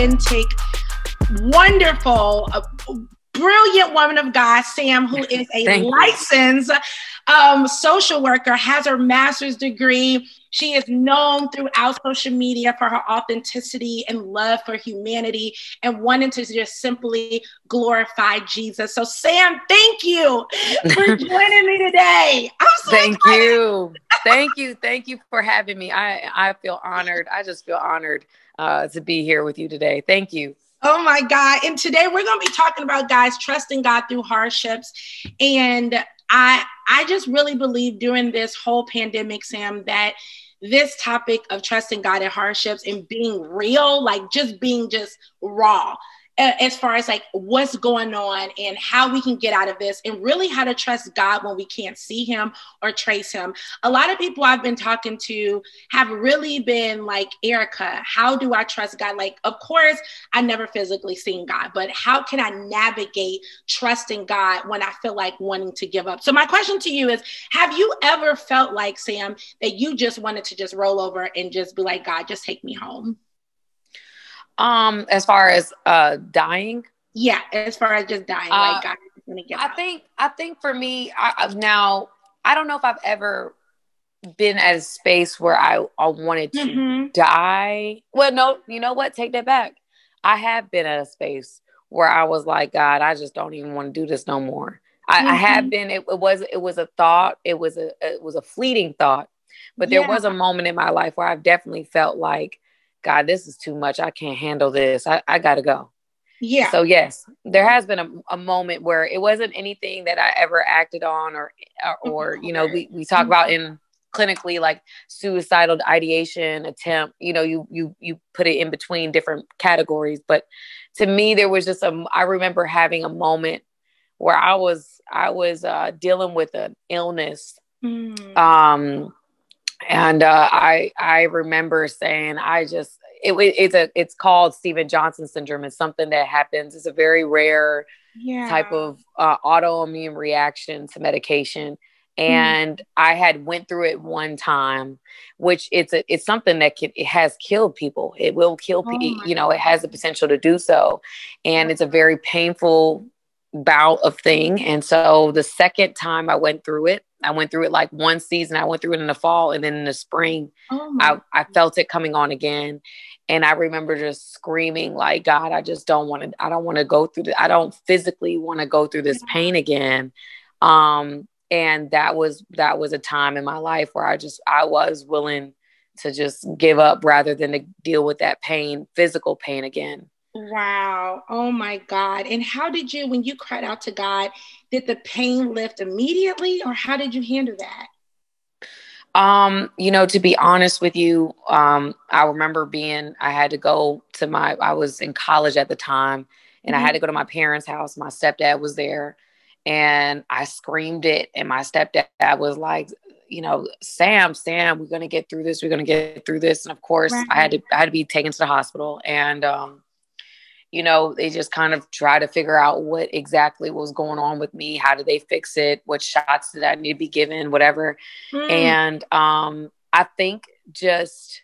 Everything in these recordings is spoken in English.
authentic, wonderful, uh, brilliant woman of God, Sam, who is a licensed um, social worker, has her master's degree. She is known throughout social media for her authenticity and love for humanity and wanting to just simply glorify Jesus. So, Sam, thank you for joining me today. So thank excited. you. Thank you. Thank you for having me. I, I feel honored. I just feel honored uh, to be here with you today. Thank you. Oh my God. And today we're going to be talking about guys trusting God through hardships. And I I just really believe during this whole pandemic, Sam, that this topic of trusting God in hardships and being real, like just being just raw, as far as like what's going on and how we can get out of this and really how to trust God when we can't see him or trace him. A lot of people I've been talking to have really been like, Erica, how do I trust God? Like, of course, I never physically seen God, but how can I navigate trusting God when I feel like wanting to give up? So my question to you is, have you ever felt like, Sam, that you just wanted to just roll over and just be like, God, just take me home? Um, as far as uh dying. Yeah, as far as just dying, uh, like God is gonna get. I out. think I think for me, I, now I don't know if I've ever been at a space where I, I wanted to mm-hmm. die. Well, no, you know what? Take that back. I have been at a space where I was like, God, I just don't even want to do this no more. I, mm-hmm. I have been. It, it, was it was a thought. It was a it was a fleeting thought, but there yeah. was a moment in my life where I've definitely felt like God, this is too much. I can't handle this. I, I got to go. Yeah. So yes, there has been a, a moment where it wasn't anything that I ever acted on or, or, you know, we, we talk about in clinically like suicidal ideation attempt, you know, you, you, you put it in between different categories. But to me, there was just a, I remember having a moment where I was, I was uh, dealing with an illness. Mm. Um, and uh, I I remember saying I just it, it's a it's called Steven Johnson syndrome. It's something that happens. It's a very rare yeah. type of uh, autoimmune reaction to medication. Hmm. And mm. I had went through it one time, which it's a, it's something that can, it has killed people. It will kill people. Oh you know, it has the potential to do so, and it's a very painful bout of thing. And so the second time I went through it, I went through it like one season. I went through it in the fall and then in the spring, oh I, I felt it coming on again. And I remember just screaming like, God, I just don't want to, I don't want to go through the, I don't physically want to go through this pain again. Um, and that was, that was a time in my life where I just, I was willing to just give up rather than to deal with that pain, physical pain again. Wow. Oh my God. And how did you, when you cried out to God, did the pain lift immediately or how did you handle that? Um, you know, to be honest with you, um, I remember being, I had to go to my, I was in college at the time and mm-hmm. I had mm-hmm. to go to my parents' house. My stepdad was there and I screamed it. And my stepdad was like, you know, Sam, Sam, we're going to get through this. We're going to get through this. And of course right. I had to, I had to be taken to the hospital and, um, you know, they just kind of try to figure out what exactly was going on with me. How did they fix it? What shots did I need to be given? Whatever. Mm. And um, I think just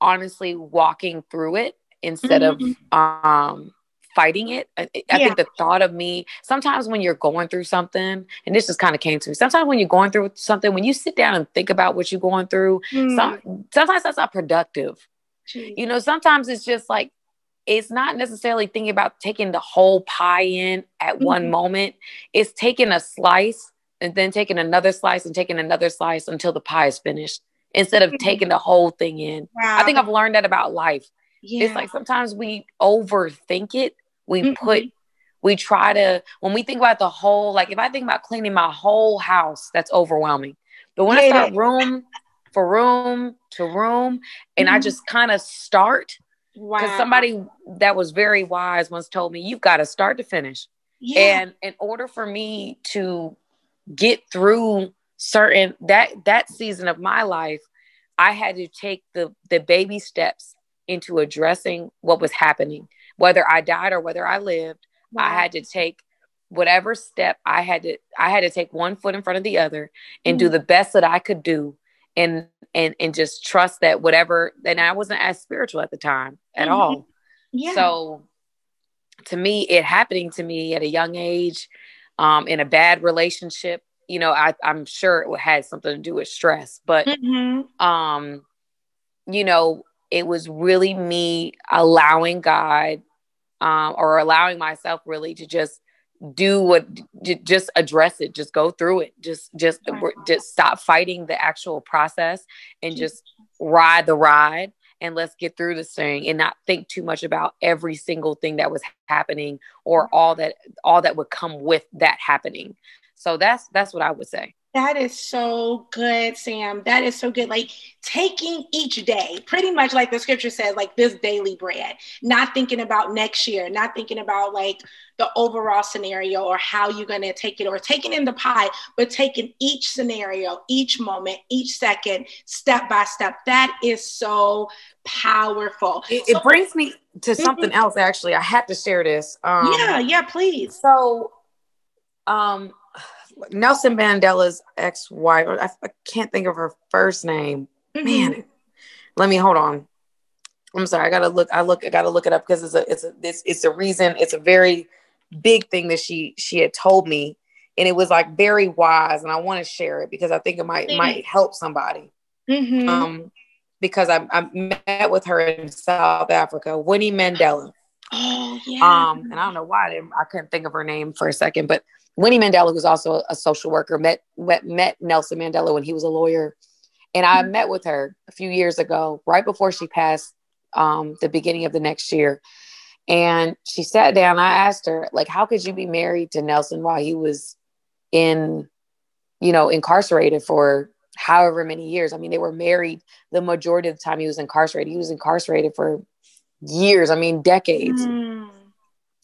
honestly walking through it instead mm-hmm. of um, fighting it. I, I yeah. think the thought of me sometimes when you're going through something, and this just kind of came to me. Sometimes when you're going through something, when you sit down and think about what you're going through, mm. some, sometimes that's not productive. Jeez. You know, sometimes it's just like it's not necessarily thinking about taking the whole pie in at mm-hmm. one moment. It's taking a slice and then taking another slice and taking another slice until the pie is finished instead of mm-hmm. taking the whole thing in. Wow. I think I've learned that about life. Yeah. It's like sometimes we overthink it. We mm-hmm. put, we try to, when we think about the whole, like if I think about cleaning my whole house, that's overwhelming. But when yeah. I start room for room to room and I mm-hmm. just kind of start, because wow. somebody that was very wise once told me, you've got to start to finish. Yeah. And in order for me to get through certain that that season of my life, I had to take the the baby steps into addressing what was happening, whether I died or whether I lived. Wow. I had to take whatever step I had to I had to take one foot in front of the other and mm-hmm. do the best that I could do and and and just trust that whatever and I wasn't as spiritual at the time at mm-hmm. all. Yeah. So to me, it happening to me at a young age, um, in a bad relationship, you know, I, I'm sure it had something to do with stress, but mm-hmm. um, you know, it was really me allowing God um, or allowing myself really to just do what j- just address it just go through it just just just stop fighting the actual process and just ride the ride and let's get through this thing and not think too much about every single thing that was happening or all that all that would come with that happening. So that's that's what i would say that is so good, Sam. That is so good. Like taking each day, pretty much like the scripture says, like this daily bread, not thinking about next year, not thinking about like the overall scenario or how you're going to take it or taking in the pie, but taking each scenario, each moment, each second, step by step. That is so powerful. It, so, it brings me to mm-hmm. something mm-hmm. else, actually. I have to share this. Um, yeah, yeah, please. So, um, Nelson Mandela's ex-wife. I, I, can't think of her first name. Mm-hmm. Man, let me hold on. I'm sorry. I gotta look. I look. I gotta look it up because it's a. It's a. It's, it's a reason. It's a very big thing that she she had told me, and it was like very wise. And I want to share it because I think it might mm-hmm. might help somebody. Mm-hmm. Um, because I, I met with her in South Africa, Winnie Mandela. Oh yeah. Um, and I don't know why I, I couldn't think of her name for a second, but Winnie Mandela, who's also a social worker, met, met, met Nelson Mandela when he was a lawyer. And I met with her a few years ago, right before she passed, um, the beginning of the next year. And she sat down. I asked her, like, how could you be married to Nelson while he was in, you know, incarcerated for however many years? I mean, they were married the majority of the time he was incarcerated. He was incarcerated for years, I mean, decades. Mm.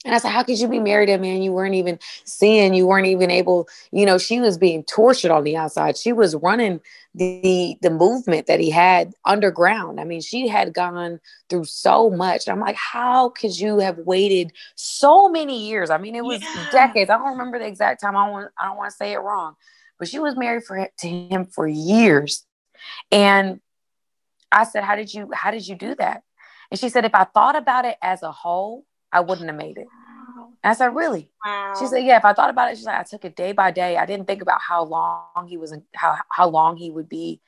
And I said, How could you be married to a man you weren't even seeing? You weren't even able, you know, she was being tortured on the outside. She was running the the movement that he had underground. I mean, she had gone through so much. I'm like, how could you have waited so many years? I mean, it was yeah. decades. I don't remember the exact time. I don't want I don't want to say it wrong. But she was married for to him for years. And I said, How did you how did you do that? And she said, if I thought about it as a whole, I wouldn't have made it. I said, really? Wow. She said, yeah. If I thought about it, she's like, I took it day by day. I didn't think about how long he was in, how how long he would be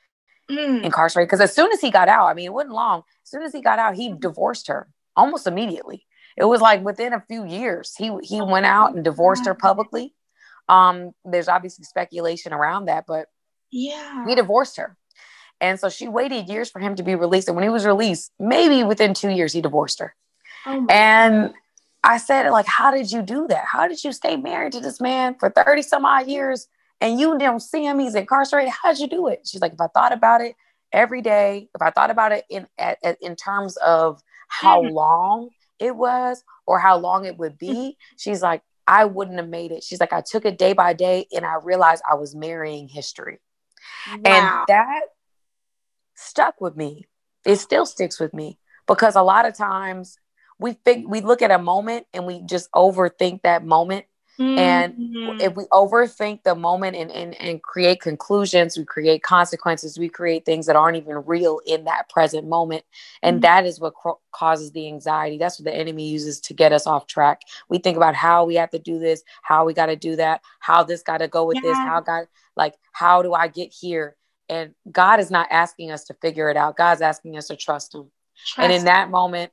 mm. incarcerated. Because as soon as he got out, I mean, it wasn't long. As soon as he got out, he divorced her almost immediately. It was like within a few years, he he went out and divorced her publicly. Um, there's obviously speculation around that, but yeah, he divorced her. And so she waited years for him to be released. And when he was released, maybe within two years, he divorced her. Oh and I said, like, how did you do that? How did you stay married to this man for 30 some odd years and you don't see him? He's incarcerated. How'd you do it? She's like, if I thought about it every day, if I thought about it in at, at, in terms of how mm-hmm. long it was or how long it would be, she's like, I wouldn't have made it. She's like, I took it day by day and I realized I was marrying history. Wow. And that stuck with me. It still sticks with me because a lot of times we think we look at a moment and we just overthink that moment. Mm-hmm. and if we overthink the moment and, and and create conclusions we create consequences we create things that aren't even real in that present moment. And mm-hmm. that is what causes the anxiety. That's what the enemy uses to get us off track. We think about how we have to do this how we got to do that how this got to go with yeah. this how god like how do i get here? And god is not asking us to figure it out. God's asking us to trust him. Trust and in that moment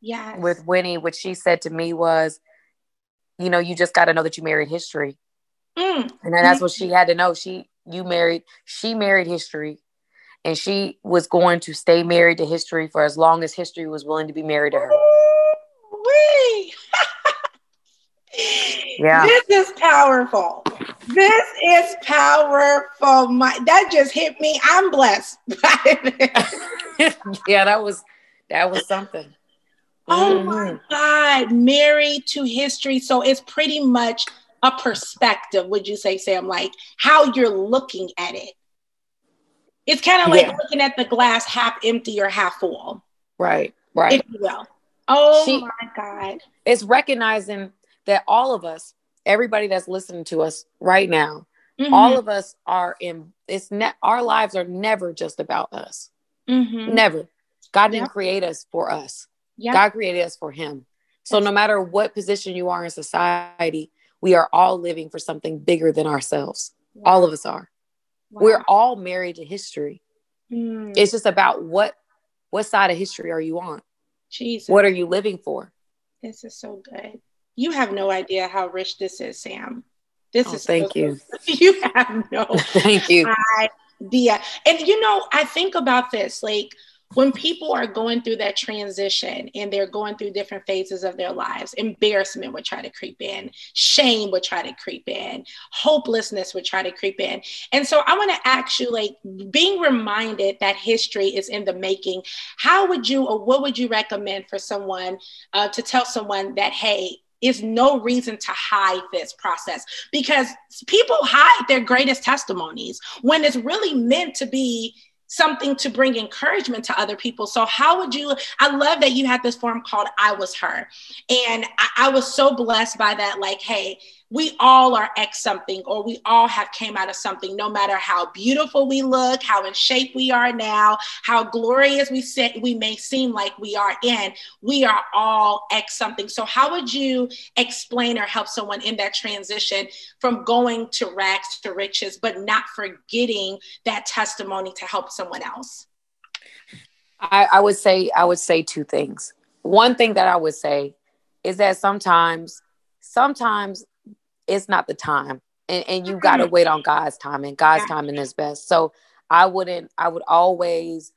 yes. with Winnie, what she said to me was, you know, you just got to know that you married history. Mm. And then that's what she had to know. She, you married, she married history and she was going to stay married to history for as long as history was willing to be married to her. Wee. yeah. This is powerful. This is powerful. My that just hit me. I'm blessed. yeah, that was that was something. Oh mm-hmm. my God, married to history. So it's pretty much a perspective, would you say, Sam? Like how you're looking at it. It's kind of like yeah. looking at the glass half empty or half full. Right, right. If you will. Oh she, my God. It's recognizing that all of us, everybody that's listening to us right now, Mm-hmm. All of us are in it's ne- our lives are never just about us. Mm-hmm. Never. God didn't create us for us. God created us for him. So no matter what position you are in society, we are all living for something bigger than ourselves. Wow. All of us are. Wow. We're all married to history. Mm. It's just about what what side of history are you on? Jesus. What are you living for? This is so good. You have no idea how rich this is, Sam. This oh, is thank so you. You have no thank you idea. And you know, I think about this like when people are going through that transition and they're going through different phases of their lives, embarrassment would try to creep in, shame would try to creep in, hopelessness would try to creep in. And so I want to ask you, like, being reminded that history is in the making, how would you or what would you recommend for someone uh, to tell someone that, hey, is no reason to hide this process because people hide their greatest testimonies when it's really meant to be something to bring encouragement to other people. So, how would you? I love that you had this form called I Was Her. And I, I was so blessed by that. Like, hey, we all are X something, or we all have came out of something, no matter how beautiful we look, how in shape we are now, how glorious we say, we may seem like we are in, we are all X something. So how would you explain or help someone in that transition from going to rags to riches, but not forgetting that testimony to help someone else? I, I would say I would say two things. One thing that I would say is that sometimes sometimes it's not the time. And, and you got to mm-hmm. wait on god's timing. God's yeah. timing is best. So i wouldn't i would always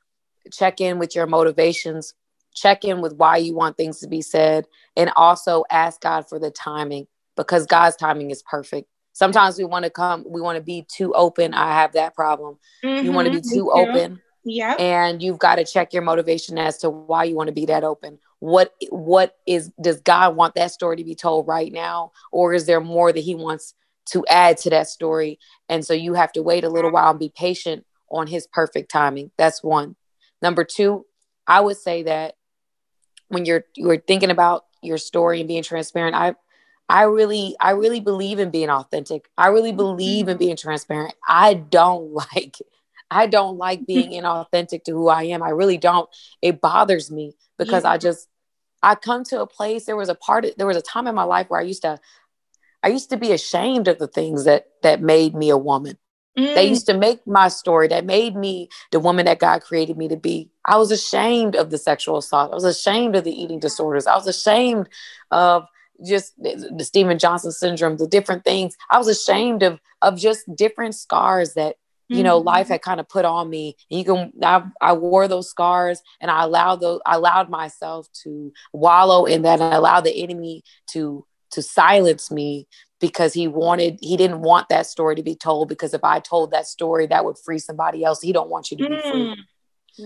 check in with your motivations check in with why you want things to be said and also ask god for the timing because god's timing is perfect. Sometimes we want to come we want to be too open. I have that problem. Mm-hmm, you want to be too, too. open yeah and you've got to check your motivation as to why you want to be that open what what is does god want that story to be told right now or is there more that he wants to add to that story and so you have to wait a little while and be patient on his perfect timing that's one number two i would say that when you're you're thinking about your story and being transparent i i really i really believe in being authentic i really believe in mm-hmm. being transparent i don't like I don't like being inauthentic to who I am. I really don't. It bothers me because yeah. I just I come to a place there was a part of, there was a time in my life where I used to I used to be ashamed of the things that that made me a woman. Mm. They used to make my story that made me the woman that God created me to be. I was ashamed of the sexual assault. I was ashamed of the eating disorders. I was ashamed of just the Steven Johnson syndrome, the different things. I was ashamed of of just different scars that you know, mm-hmm. life had kind of put on me. And you can, I, I wore those scars and I allowed those, I allowed myself to wallow in that and I allowed the enemy to, to silence me because he wanted, he didn't want that story to be told because if I told that story, that would free somebody else. He don't want you to be mm. free.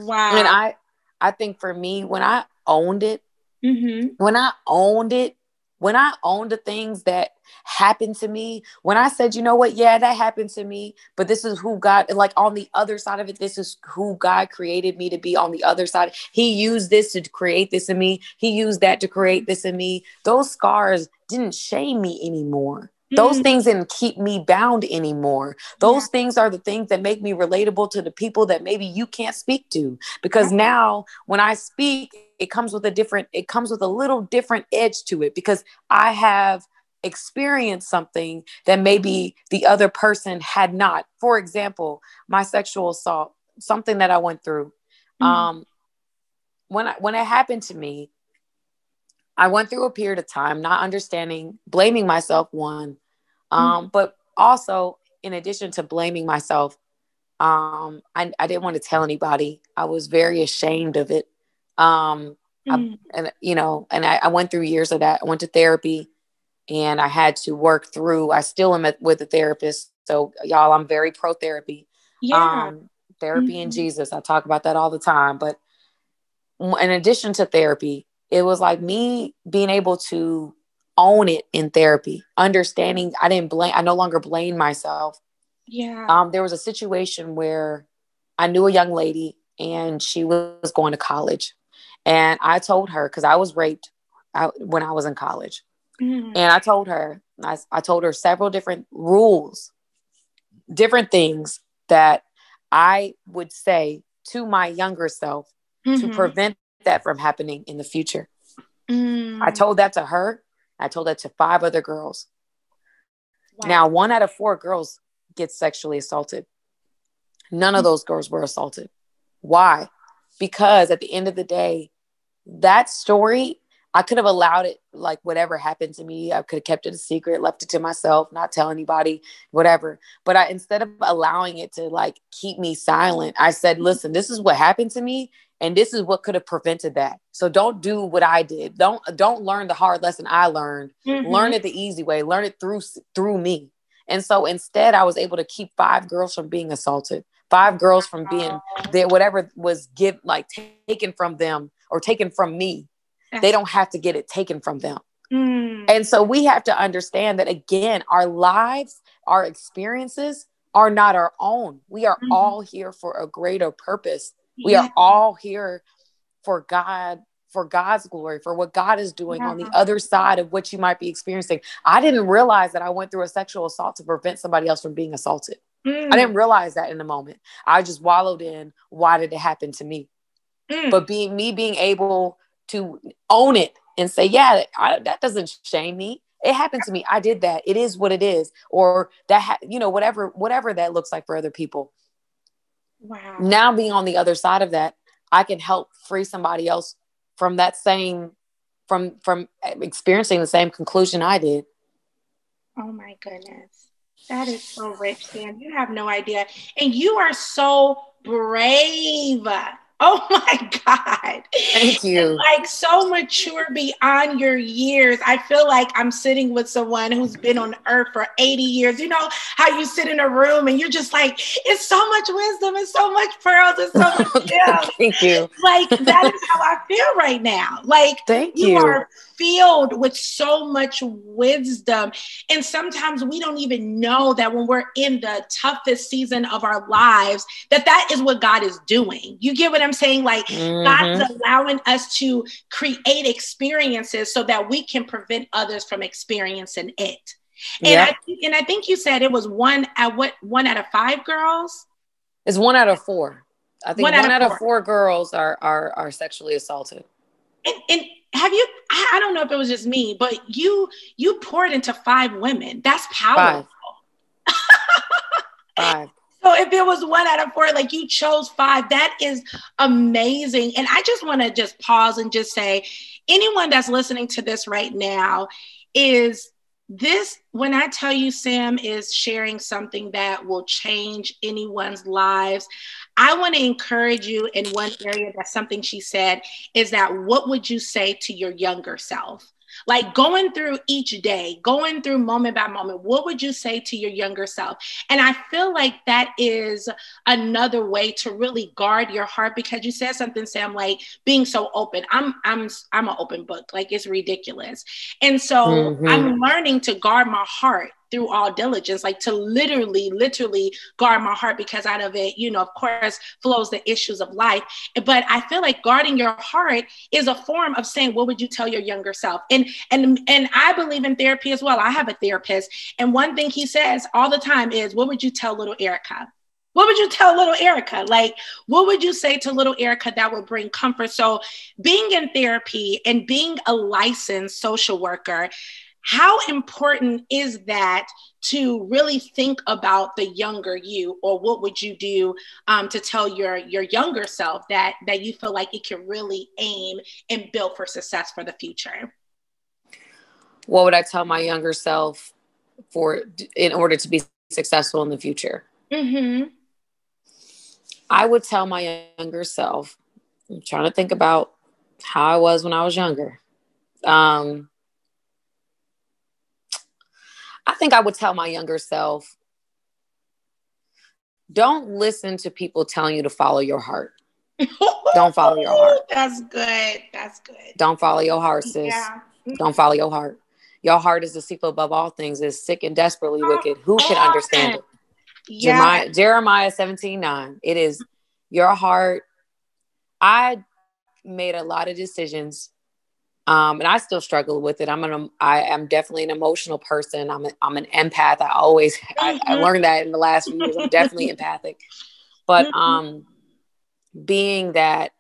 Wow. And I, I think for me, when I owned it, mm-hmm. when I owned it, when I own the things that happened to me, when I said, you know what, yeah, that happened to me, but this is who God, like on the other side of it, this is who God created me to be on the other side. He used this to create this in me, He used that to create this in me. Those scars didn't shame me anymore. Those mm. things didn't keep me bound anymore. Those yeah. things are the things that make me relatable to the people that maybe you can't speak to. Because now when I speak, it comes with a different, it comes with a little different edge to it because I have experienced something that maybe the other person had not. For example, my sexual assault, something that I went through. Mm. Um, when I, when it happened to me, I went through a period of time not understanding, blaming myself, one, um, mm but also in addition to blaming myself, um, I, I didn't want to tell anybody. I was very ashamed of it. Um, mm I, and you know, and I, I, went through years of that. I went to therapy, and I had to work through. I still am at, with a therapist, so y'all, I'm very pro therapy. Yeah, um, therapy mm-hmm. and Jesus. I talk about that all the time. But in addition to therapy, it was like me being able to own it in therapy, understanding I didn't blame, I no longer blame myself. Yeah. Um, there was a situation where I knew a young lady and she was going to college. And I told her, because I was raped out when I was in college. Mm-hmm. And I told her, I, I told her several different rules different things that I would say to my younger self mm-hmm. to prevent that from happening in the future. Mm. I told that to her. I told that to five other girls. Wow. Now, one out of four girls gets sexually assaulted. None of mm. those girls were assaulted. Why? Because at the end of the day, that story I could have allowed it, like whatever happened to me, I could have kept it a secret, left it to myself, not tell anybody, whatever. But I, instead of allowing it to like keep me silent, I said, listen, this is what happened to me. And this is what could have prevented that. So don't do what I did. Don't, don't learn the hard lesson I learned. Mm-hmm. Learn it the easy way. Learn it through, through me. And so instead I was able to keep five girls from being assaulted, five girls from being there, whatever was give like taken from them or taken from me they don't have to get it taken from them. Mm. And so we have to understand that again, our lives, our experiences are not our own. We are mm all here for a greater purpose. We yeah. are all here for God, for God's glory, for what God is doing yeah. on the other side of what you might be experiencing. I didn't realize that I went through a sexual assault to prevent somebody else from being assaulted. Mm. I didn't realize that in the moment. I just wallowed in why did it happen to me? Mm. But being me being able to own it and say, yeah, I, that doesn't shame me. It happened to me. I did that. It is what it is, or that ha- you know whatever whatever that looks like for other people. Wow. Now being on the other side of that, I can help free somebody else from that same from from experiencing the same conclusion I did. Oh my goodness. That is so rich, Sam. You have no idea. And you are so brave. Oh my God. Thank you. like so mature beyond your years. I feel like I'm sitting with someone who's been on earth for 80 years. You know how you sit in a room and you're just like, it's so much wisdom, it's so much pearls, it's so much Thank you. Like that is how I feel right now. Like Thank you, you are filled with so much wisdom. And sometimes we don't even know that when we're in the toughest season of our lives, that that is what God is doing. You get what I'm saying? Like mm-hmm. God's allowing us to create experiences so that we can prevent others from experiencing it. And yep. I and I think you said it was one at what one out of five girls. It's one out of four. I think one, one out, of, out four. of four girls are are are sexually assaulted. And, and have you I don't know if it was just me, but you you poured into five women. That's powerful. Five. five. So if it was one out of four, like you chose five, that is amazing. And I just want to just pause and just say, anyone that's listening to this right now is this when i tell you sam is sharing something that will change anyone's lives i want to encourage you in one area that's something she said is that what would you say to your younger self like going through each day, going through moment by moment, what would you say to your younger self? And I feel like that is another way to really guard your heart because you said something, Sam, like being so open. I'm I'm I'm an open book. Like it's ridiculous. And so mm-hmm. I'm learning to guard my heart through all diligence, like to literally, literally guard my heart because out of it, you know, of course, flows the issues of life. But I feel like guarding your heart is a form of saying, what would you tell your younger self? And and and I believe in therapy as well. I have a therapist, and one thing he says all the time is, what would you tell little Erica? What would you tell little Erica? Like, what would you say to little Erica that would bring comfort? So, being in therapy and being a licensed social worker, how important is that to really think about the younger you? Or what would you do um, to tell your your younger self that that you feel like it can really aim and build for success for the future? What would i tell my younger self for in order to be successful in the future? Mm-hmm. i would tell my younger self i'm trying to think about how i was when i was younger. Um, I think I would tell my younger self don't listen to people telling you to follow your heart. don't follow your heart. That's good. That's good. Don't follow your heart, sis. Yeah. Don't follow your heart. Your heart is deceitful above all things, is sick and desperately oh, wicked. Who can oh, understand it? Yeah. Jeremiah, Jeremiah 17 9. It is your heart. I made a lot of decisions Um, and I still struggle with it. I'm an I am definitely an emotional person. I'm a, I'm an empath. I always mm-hmm. I, I, mm-hmm. learned that in the last few years. I'm definitely empathic. But mm-hmm. um, being that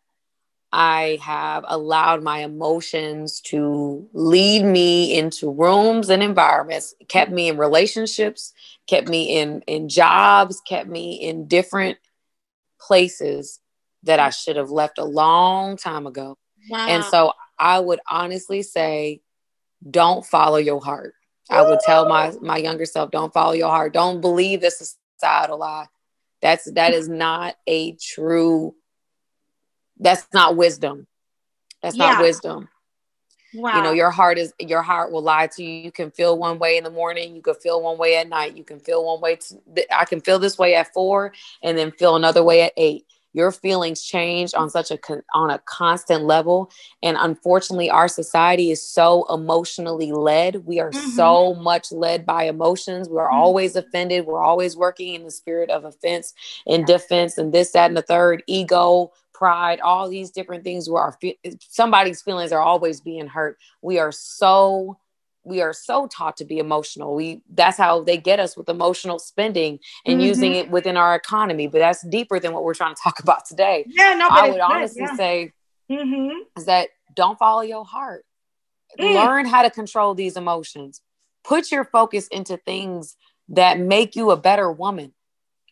I have allowed my emotions to lead me into rooms and environments, kept me in relationships, kept me in in jobs, kept me in different places that I should have left a long time ago. Wow. And so I would honestly say don't follow your heart. I would tell my my younger self don't follow your heart. Don't believe this societal lie. That's that is not a true that's not wisdom. That's yeah. not wisdom. Wow. You know, your heart is your heart will lie to you. You can feel one way in the morning, you can feel one way at night, you can feel one way to, I can feel this way at 4 and then feel another way at 8 your feelings change on such a on a constant level. And unfortunately our society is so emotionally led. We are mm-hmm. so much led by emotions. We're mm-hmm. always offended. We're always working in the spirit of offense and defense and this that and the third ego pride all these different things where our somebody's feelings are always being hurt. We are so we are so taught to be emotional. We that's how they get us with emotional spending and mm-hmm. using it within our economy. But that's deeper than what we're trying to talk about today. Yeah, no, I would honestly yeah. say mm-hmm. is that don't follow your heart. Mm. Learn how to control these emotions. Put your focus into things that make you a better woman.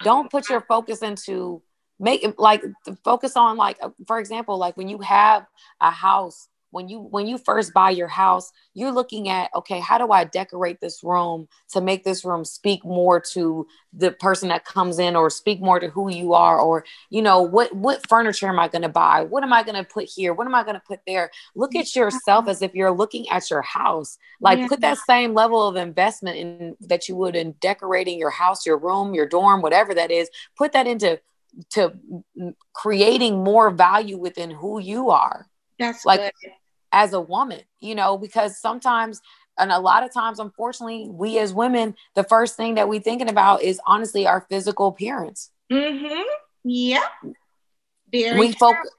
Don't put your focus into make like focus on like for example like when you have a house when you when you first buy your house you're looking at okay how do i decorate this room to make this room speak more to the person that comes in or speak more to who you are? Or you know what what furniture am i going to buy? What am i going to put here? What am i going to put there? Look at yourself as if you're looking at your house. Like yeah. put that same level of investment in that you would in decorating your house your room your dorm whatever that is. Put that into to mm, creating more value within who you are. That's like good as a woman, you know, because sometimes and a lot of times unfortunately we as women the first thing that we thinking about is honestly our physical appearance. Mm-hmm. Yeah Very we focus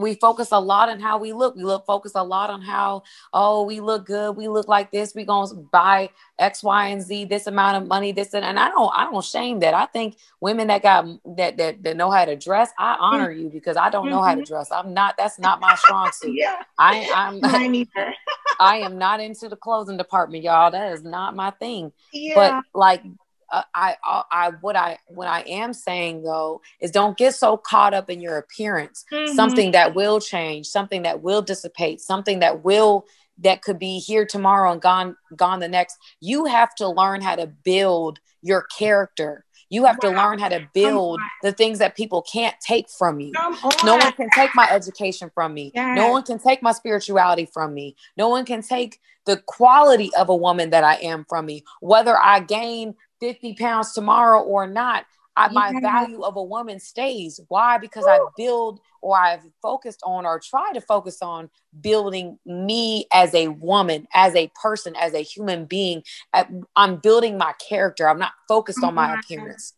we focus a lot on how we look. We look focus a lot on how, oh, we look good. We look like this. We gonna buy X, Y, and Z, this amount of money, this and, and I don't I don't shame that. I think women that got that that, that know how to dress, I honor you because I don't mm-hmm. know how to mm-hmm. dress. I'm not that's not my strong suit. yeah. I I'm I am not into the clothing department, y'all. That is not my thing. Yeah. But like uh, I, I, I, what I, what I am saying though is don't get so caught up in your appearance. Mm-hmm. Something that will change, something that will dissipate, something that will that could be here tomorrow and gone gone the next. You have to learn how to build your character. You have wow. to learn how to build the things that people can't take from you. No one can take my education from me. Yes. No one can take my spirituality from me. No one can take the quality of a woman that I am from me. Whether I gain 50 pounds tomorrow or not, I, my value of a woman stays. Why? Because. I build or I've focused on or try to focus on building me as a woman, as a person, as a human being. I'm building my character. I'm not focused on my appearance.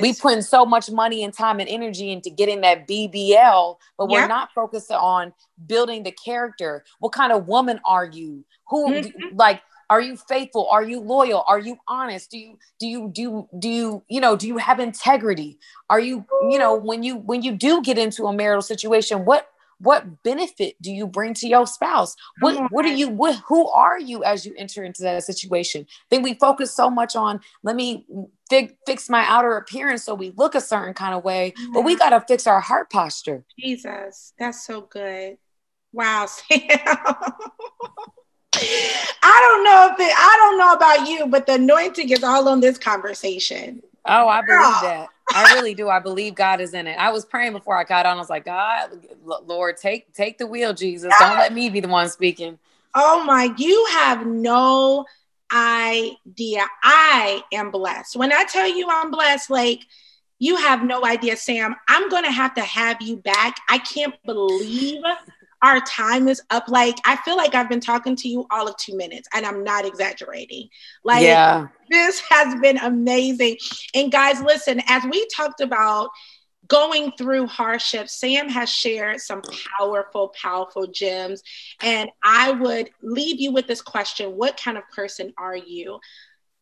we putting so much money and time and energy into getting that BBL, but we're not focused on building the character. What kind of woman are you? Who mm-hmm. like are you faithful? Are you loyal? Are you honest? Do you do you do do you you know do you have integrity? Are you you know when you when you do get into a marital situation what what benefit do you bring to your spouse? What what are you what who are you as you enter into that situation? Then we focus so much on let me fi- fix my outer appearance so we look a certain kind of way but we got to fix our heart posture. Jesus that's so good. Wow Sam. I don't know if it, I don't know about you, but the anointing is all on this conversation. Oh, I believe Girl. that. I really do. I believe God is in it. I was praying before I got on. I was like, God, Lord, take take the wheel, Jesus. Don't let me be the one speaking. Oh my, you have no idea. I am blessed. When I tell you I'm blessed, like you have no idea, Sam. I'm gonna have to have you back. I can't believe our time is up. Like, I feel like I've been talking to you all of two minutes, and I'm not exaggerating. Like, yeah. this has been amazing. And guys, listen, as we talked about going through hardships, Sam has shared some powerful, powerful gems. And I would leave you with this question What kind of person are you?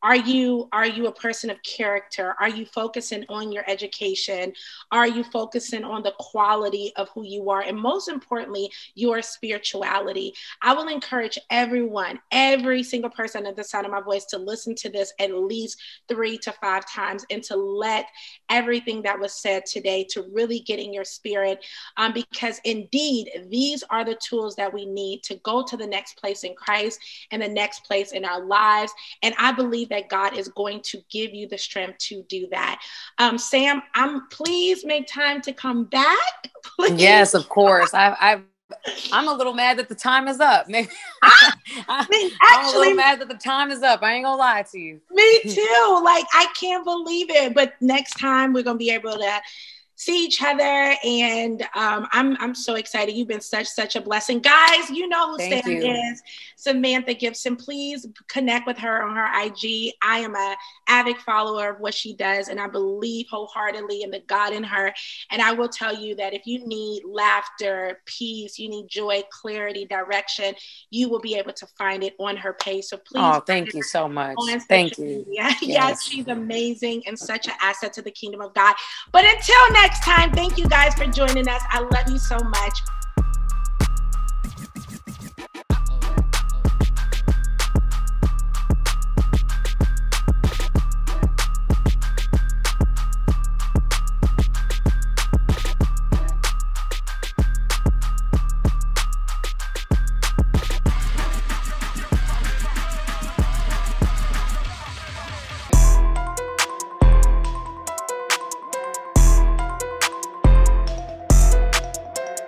Are you are you a person of character? Are you focusing on your education? Are you focusing on the quality of who you are? And most importantly your spirituality. I will encourage everyone every single person at the sound of my voice to listen to this at least three to five times and to let everything that was said today to really get in your spirit. Um, because indeed these are the tools that we need to go to the next place in christ and the next place in our lives. And i believe believe that God is going to give you the strength to do that. Um, Sam, I'm please make time to come back. Please. Yes, of course. I, I'm a little mad that the time is up. Maybe I, I mean, actually, I'm a little mad that the time is up. I ain't gonna lie to you. Me too. Like I can't believe it. But next time we're gonna be able to see each other. And um, I'm I'm so excited. You've been such such a blessing, guys. You know who Thank Sam you. is, Samantha Gibson. Please connect with her on her IG. I am a avid follower of what she does, and I believe wholeheartedly in the God in her. And I will tell you that if you need laughter, peace, you need joy, clarity, direction, you will be able to find it on her page. So please. Oh, thank you so much. Thank you. Yes. yes, she's amazing and such an asset to the kingdom of God. But until next next time. Thank you guys for joining us. I love you so much.